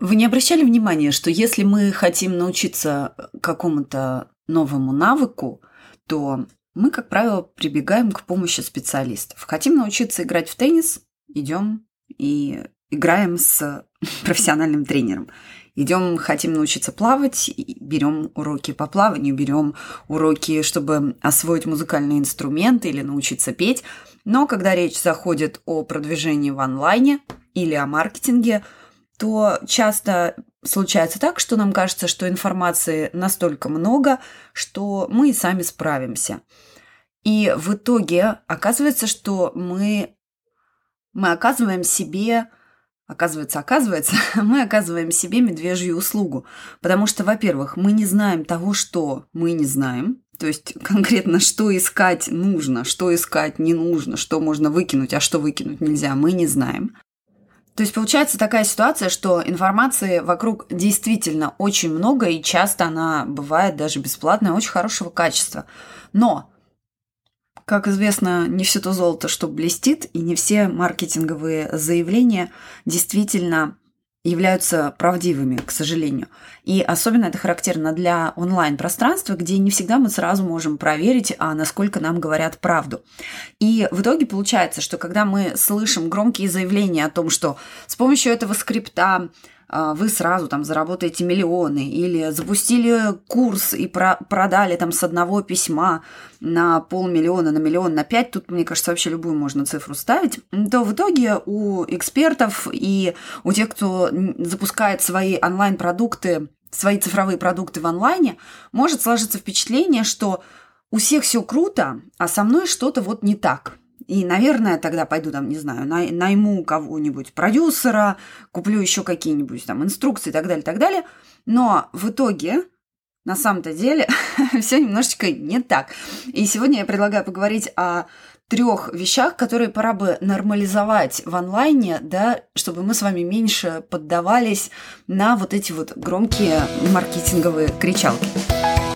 Вы не обращали внимания, что если мы хотим научиться какому-то новому навыку, то мы, как правило, прибегаем к помощи специалистов. Хотим научиться играть в теннис, идем и играем с профессиональным тренером. Идем, хотим научиться плавать, берем уроки по плаванию, берем уроки, чтобы освоить музыкальные инструменты или научиться петь. Но когда речь заходит о продвижении в онлайне или о маркетинге, то часто случается так, что нам кажется, что информации настолько много, что мы и сами справимся. И в итоге оказывается, что мы, мы оказываем себе, оказывается, оказывается, мы оказываем себе медвежью услугу. Потому что, во-первых, мы не знаем того, что мы не знаем. То есть конкретно, что искать нужно, что искать не нужно, что можно выкинуть, а что выкинуть нельзя, мы не знаем. То есть получается такая ситуация, что информации вокруг действительно очень много, и часто она бывает даже бесплатная, очень хорошего качества. Но, как известно, не все то золото, что блестит, и не все маркетинговые заявления действительно являются правдивыми, к сожалению. И особенно это характерно для онлайн-пространства, где не всегда мы сразу можем проверить, а насколько нам говорят правду. И в итоге получается, что когда мы слышим громкие заявления о том, что с помощью этого скрипта вы сразу там заработаете миллионы, или запустили курс и про продали там с одного письма на полмиллиона, на миллион, на пять, тут, мне кажется, вообще любую можно цифру ставить, то в итоге у экспертов и у тех, кто запускает свои онлайн-продукты, свои цифровые продукты в онлайне, может сложиться впечатление, что у всех все круто, а со мной что-то вот не так. И, наверное, тогда пойду там, не знаю, най- найму кого-нибудь продюсера, куплю еще какие-нибудь там инструкции и так далее, и так далее. Но в итоге на самом-то деле все немножечко не так. И сегодня я предлагаю поговорить о трех вещах, которые пора бы нормализовать в онлайне, да, чтобы мы с вами меньше поддавались на вот эти вот громкие маркетинговые кричалки.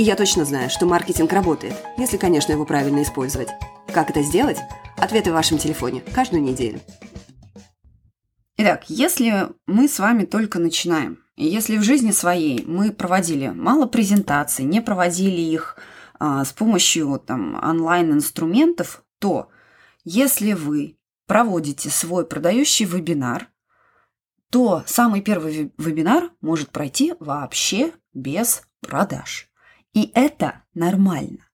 И я точно знаю, что маркетинг работает, если, конечно, его правильно использовать. Как это сделать? Ответы в вашем телефоне каждую неделю. Итак, если мы с вами только начинаем, если в жизни своей мы проводили мало презентаций, не проводили их а, с помощью там, онлайн-инструментов, то если вы проводите свой продающий вебинар, то самый первый вебинар может пройти вообще без продаж. И это нормально.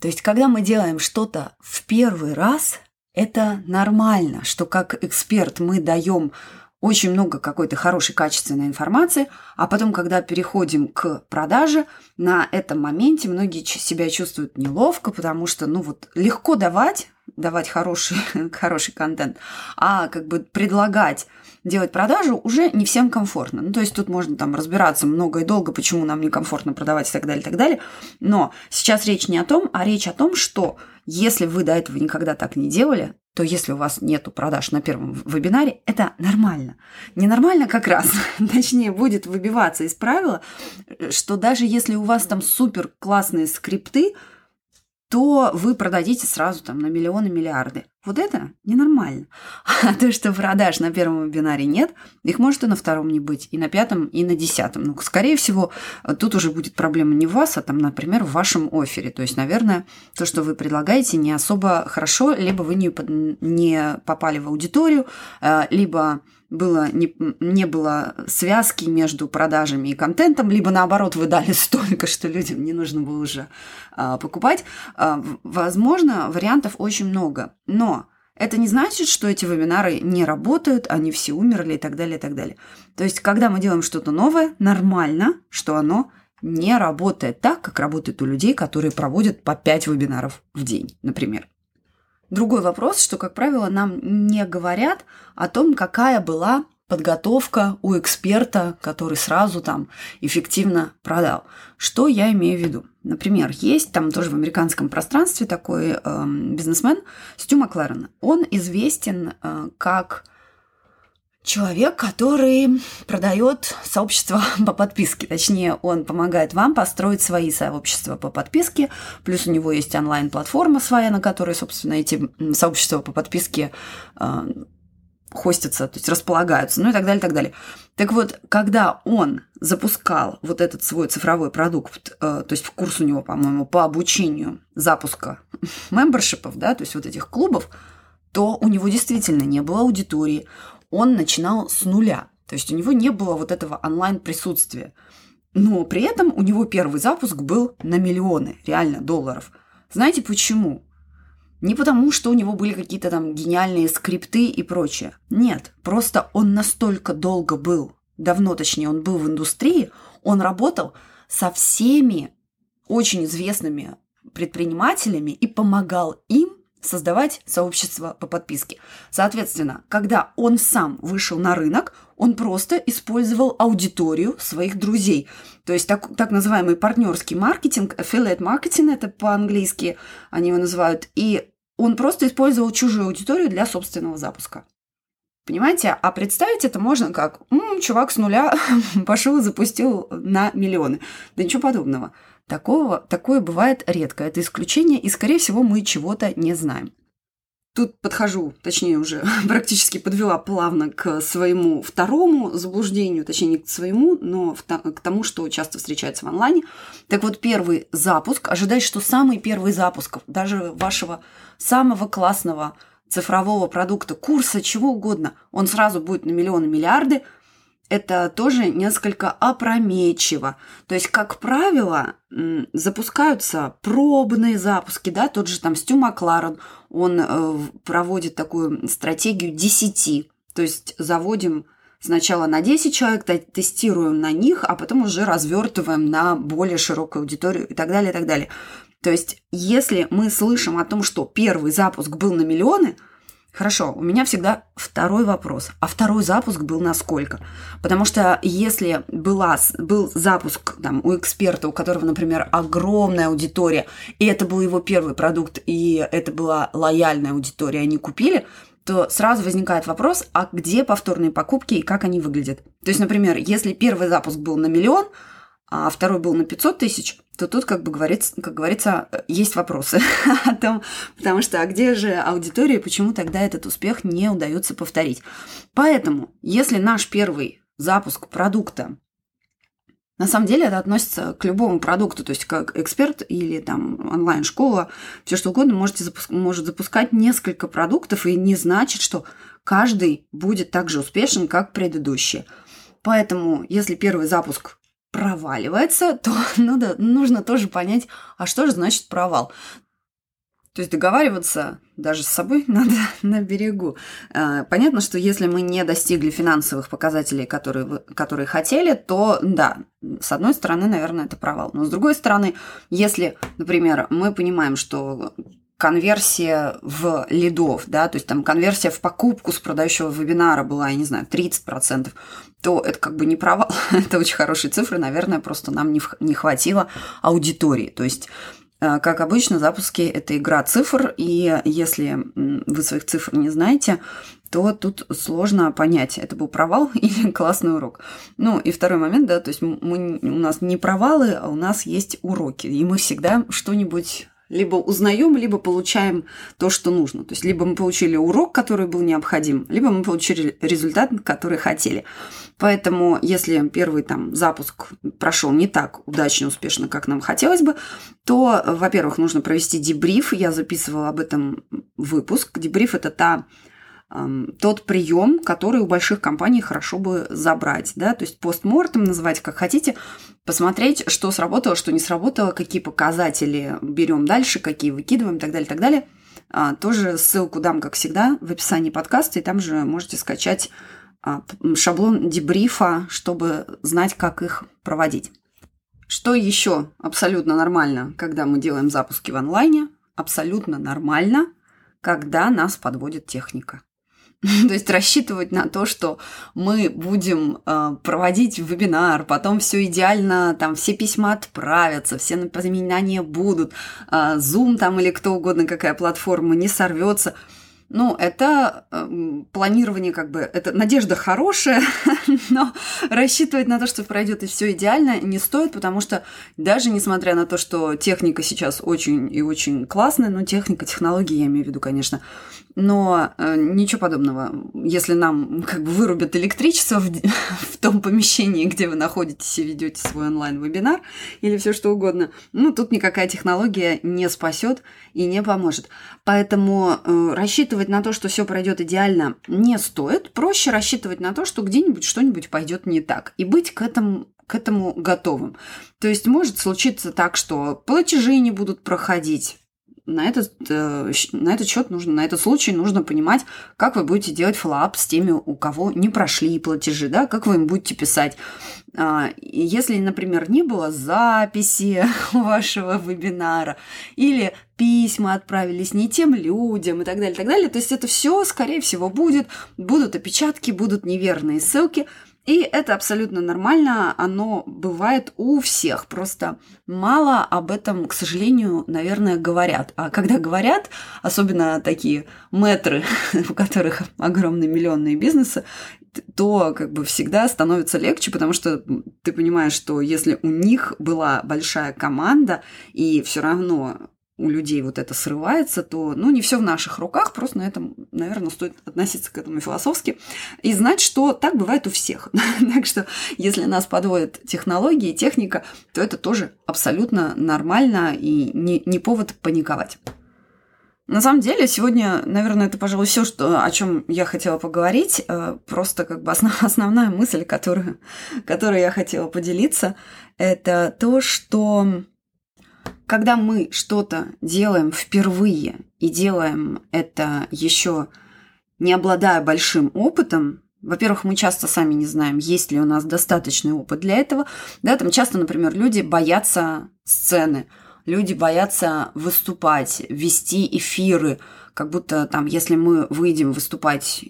То есть, когда мы делаем что-то в первый раз, это нормально, что как эксперт мы даем очень много какой-то хорошей качественной информации, а потом, когда переходим к продаже, на этом моменте многие себя чувствуют неловко, потому что, ну вот, легко давать, давать хороший, хороший контент, а как бы предлагать делать продажу уже не всем комфортно. Ну, то есть тут можно там разбираться много и долго, почему нам некомфортно продавать и так далее, и так далее. Но сейчас речь не о том, а речь о том, что если вы до этого никогда так не делали, то если у вас нету продаж на первом вебинаре, это нормально. Ненормально как раз, точнее, будет выбиваться из правила, что даже если у вас там супер классные скрипты, то вы продадите сразу там на миллионы, миллиарды. Вот это ненормально. А то, что продаж на первом вебинаре нет, их может и на втором не быть, и на пятом, и на десятом. Ну, скорее всего, тут уже будет проблема не в вас, а там, например, в вашем офере. То есть, наверное, то, что вы предлагаете, не особо хорошо, либо вы не, не попали в аудиторию, э, либо было не, не было связки между продажами и контентом, либо наоборот вы дали столько, что людям не нужно было уже а, покупать. А, возможно, вариантов очень много, но это не значит, что эти вебинары не работают, они все умерли и так далее, и так далее. То есть, когда мы делаем что-то новое, нормально, что оно не работает так, как работает у людей, которые проводят по 5 вебинаров в день, например. Другой вопрос, что, как правило, нам не говорят о том, какая была подготовка у эксперта, который сразу там эффективно продал. Что я имею в виду? Например, есть там тоже в американском пространстве такой э, бизнесмен Стю Макларен. Он известен э, как человек, который продает сообщество по подписке. Точнее, он помогает вам построить свои сообщества по подписке. Плюс у него есть онлайн-платформа своя, на которой, собственно, эти сообщества по подписке э, хостятся, то есть располагаются, ну и так далее, так далее. Так вот, когда он запускал вот этот свой цифровой продукт, э, то есть в курс у него, по-моему, по обучению запуска мембершипов, да, то есть вот этих клубов, то у него действительно не было аудитории, он начинал с нуля. То есть у него не было вот этого онлайн-присутствия. Но при этом у него первый запуск был на миллионы, реально, долларов. Знаете почему? Не потому, что у него были какие-то там гениальные скрипты и прочее. Нет, просто он настолько долго был, давно точнее, он был в индустрии, он работал со всеми очень известными предпринимателями и помогал им создавать сообщество по подписке. Соответственно, когда он сам вышел на рынок, он просто использовал аудиторию своих друзей. То есть так, так называемый партнерский маркетинг, affiliate marketing, это по-английски они его называют, и он просто использовал чужую аудиторию для собственного запуска. Понимаете? А представить это можно как м-м, чувак с нуля пошел и запустил на миллионы. Да ничего подобного. Такого, такое бывает редко. Это исключение, и, скорее всего, мы чего-то не знаем. Тут подхожу, точнее уже практически подвела плавно к своему второму заблуждению, точнее не к своему, но к тому, что часто встречается в онлайне. Так вот, первый запуск, ожидать, что самый первый запуск даже вашего самого классного цифрового продукта, курса, чего угодно, он сразу будет на миллионы, миллиарды – это тоже несколько опрометчиво. То есть, как правило, запускаются пробные запуски, да, тот же там Стю Макларен, он э, проводит такую стратегию 10. То есть, заводим сначала на 10 человек, тестируем на них, а потом уже развертываем на более широкую аудиторию и так далее, и так далее. То есть, если мы слышим о том, что первый запуск был на миллионы – Хорошо, у меня всегда второй вопрос. А второй запуск был на сколько? Потому что если была, был запуск там, у эксперта, у которого, например, огромная аудитория, и это был его первый продукт, и это была лояльная аудитория, они купили, то сразу возникает вопрос, а где повторные покупки и как они выглядят? То есть, например, если первый запуск был на миллион, а второй был на 500 тысяч, то тут, как бы говорится, как говорится, есть вопросы о том, потому что а где же аудитория, почему тогда этот успех не удается повторить. Поэтому, если наш первый запуск продукта на самом деле это относится к любому продукту, то есть как эксперт или там онлайн-школа, все что угодно можете запуск, может запускать несколько продуктов и не значит, что каждый будет так же успешен, как предыдущий. Поэтому, если первый запуск проваливается, то надо, нужно тоже понять, а что же значит провал. То есть договариваться даже с собой надо на берегу. А, понятно, что если мы не достигли финансовых показателей, которые, которые хотели, то да, с одной стороны, наверное, это провал. Но с другой стороны, если, например, мы понимаем, что конверсия в лидов, да, то есть там конверсия в покупку с продающего вебинара была, я не знаю, 30%, то это как бы не провал, это очень хорошие цифры, наверное, просто нам не, не хватило аудитории. То есть э, как обычно, запуски – это игра цифр, и если вы своих цифр не знаете, то тут сложно понять, это был провал или классный урок. Ну, и второй момент, да, то есть мы, у нас не провалы, а у нас есть уроки, и мы всегда что-нибудь либо узнаем, либо получаем то, что нужно. То есть либо мы получили урок, который был необходим, либо мы получили результат, который хотели. Поэтому, если первый там запуск прошел не так удачно, успешно, как нам хотелось бы, то, во-первых, нужно провести дебриф. Я записывала об этом выпуск. Дебриф – это та тот прием, который у больших компаний хорошо бы забрать, да, то есть постмортом называть как хотите, посмотреть, что сработало, что не сработало, какие показатели берем дальше, какие выкидываем и так далее, так далее. А, тоже ссылку дам, как всегда, в описании подкаста, и там же можете скачать а, шаблон дебрифа, чтобы знать, как их проводить. Что еще абсолютно нормально, когда мы делаем запуски в онлайне? Абсолютно нормально, когда нас подводит техника. То есть рассчитывать на то, что мы будем э, проводить вебинар, потом все идеально, там все письма отправятся, все напоминания будут, э, Zoom там или кто угодно, какая платформа не сорвется – ну, это э, планирование, как бы, это надежда хорошая, но рассчитывать на то, что пройдет и все идеально, не стоит, потому что даже несмотря на то, что техника сейчас очень и очень классная, ну, техника, технологии, я имею в виду, конечно, но э, ничего подобного. Если нам как бы вырубят электричество в, в том помещении, где вы находитесь и ведете свой онлайн-вебинар или все что угодно, ну, тут никакая технология не спасет и не поможет. Поэтому э, рассчитывать на то, что все пройдет идеально, не стоит. Проще рассчитывать на то, что где-нибудь что-нибудь пойдет не так. И быть к этому к этому готовым. То есть может случиться так, что платежи не будут проходить, на этот, э, на этот счет нужно, на этот случай нужно понимать, как вы будете делать follow-up с теми, у кого не прошли платежи, да, как вы им будете писать. А, если, например, не было записи вашего вебинара или письма отправились не тем людям и так далее, и так далее, то есть это все, скорее всего, будет, будут опечатки, будут неверные ссылки – и это абсолютно нормально, оно бывает у всех, просто мало об этом, к сожалению, наверное, говорят. А когда говорят, особенно такие метры, у которых огромные миллионные бизнесы, то как бы всегда становится легче, потому что ты понимаешь, что если у них была большая команда, и все равно у людей вот это срывается, то, ну, не все в наших руках, просто на этом, наверное, стоит относиться к этому философски и знать, что так бывает у всех. так что, если нас подводят технологии, техника, то это тоже абсолютно нормально и не, не повод паниковать. На самом деле, сегодня, наверное, это, пожалуй, все, что, о чем я хотела поговорить. Э, просто как бы основ, основная мысль, которую, которую я хотела поделиться, это то, что когда мы что-то делаем впервые и делаем это еще не обладая большим опытом, во-первых, мы часто сами не знаем, есть ли у нас достаточный опыт для этого. Да, там часто, например, люди боятся сцены, люди боятся выступать, вести эфиры, как будто там, если мы выйдем выступать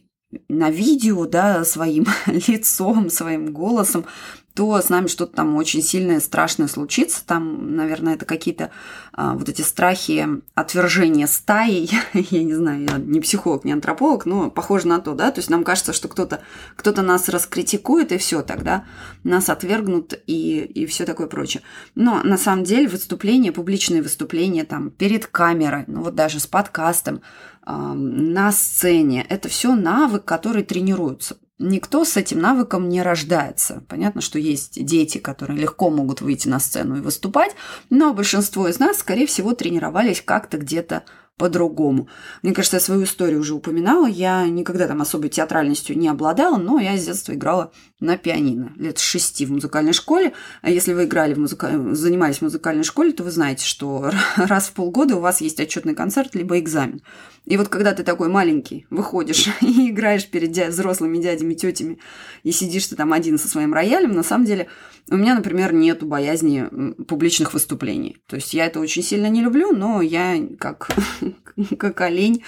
на видео, да, своим лицом, своим голосом, то с нами что-то там очень сильное, страшное случится. Там, наверное, это какие-то а, вот эти страхи отвержения стаи. я не знаю, я не психолог, не антрополог, но похоже на то, да. То есть нам кажется, что кто-то кто нас раскритикует, и все тогда нас отвергнут и, и все такое прочее. Но на самом деле выступления, публичные выступления там перед камерой, ну вот даже с подкастом, на сцене. Это все навык, который тренируется никто с этим навыком не рождается. Понятно, что есть дети, которые легко могут выйти на сцену и выступать, но большинство из нас, скорее всего, тренировались как-то где-то по-другому. Мне кажется, я свою историю уже упоминала. Я никогда там особой театральностью не обладала, но я с детства играла на пианино. Лет шести в музыкальной школе. А если вы играли в музыка... занимались в музыкальной школе, то вы знаете, что раз в полгода у вас есть отчетный концерт либо экзамен. И вот когда ты такой маленький, выходишь и играешь перед дя- взрослыми дядями, тетями, и сидишь ты там один со своим роялем, на самом деле у меня, например, нету боязни публичных выступлений. То есть я это очень сильно не люблю, но я как, как олень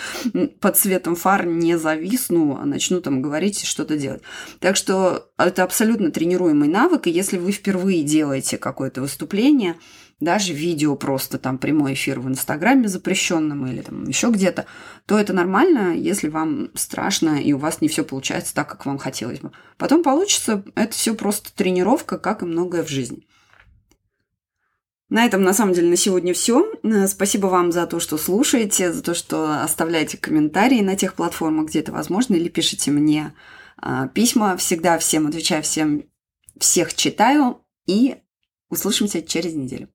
под светом фар не зависну, а начну там говорить и что-то делать. Так что это абсолютно тренируемый навык, и если вы впервые делаете какое-то выступление, даже видео просто там прямой эфир в Инстаграме запрещенном или там еще где-то, то это нормально, если вам страшно и у вас не все получается так, как вам хотелось бы. Потом получится, это все просто тренировка, как и многое в жизни. На этом, на самом деле, на сегодня все. Э, спасибо вам за то, что слушаете, за то, что оставляете комментарии на тех платформах, где это возможно, или пишите мне письма. Всегда всем отвечаю, всем всех читаю. И услышимся через неделю.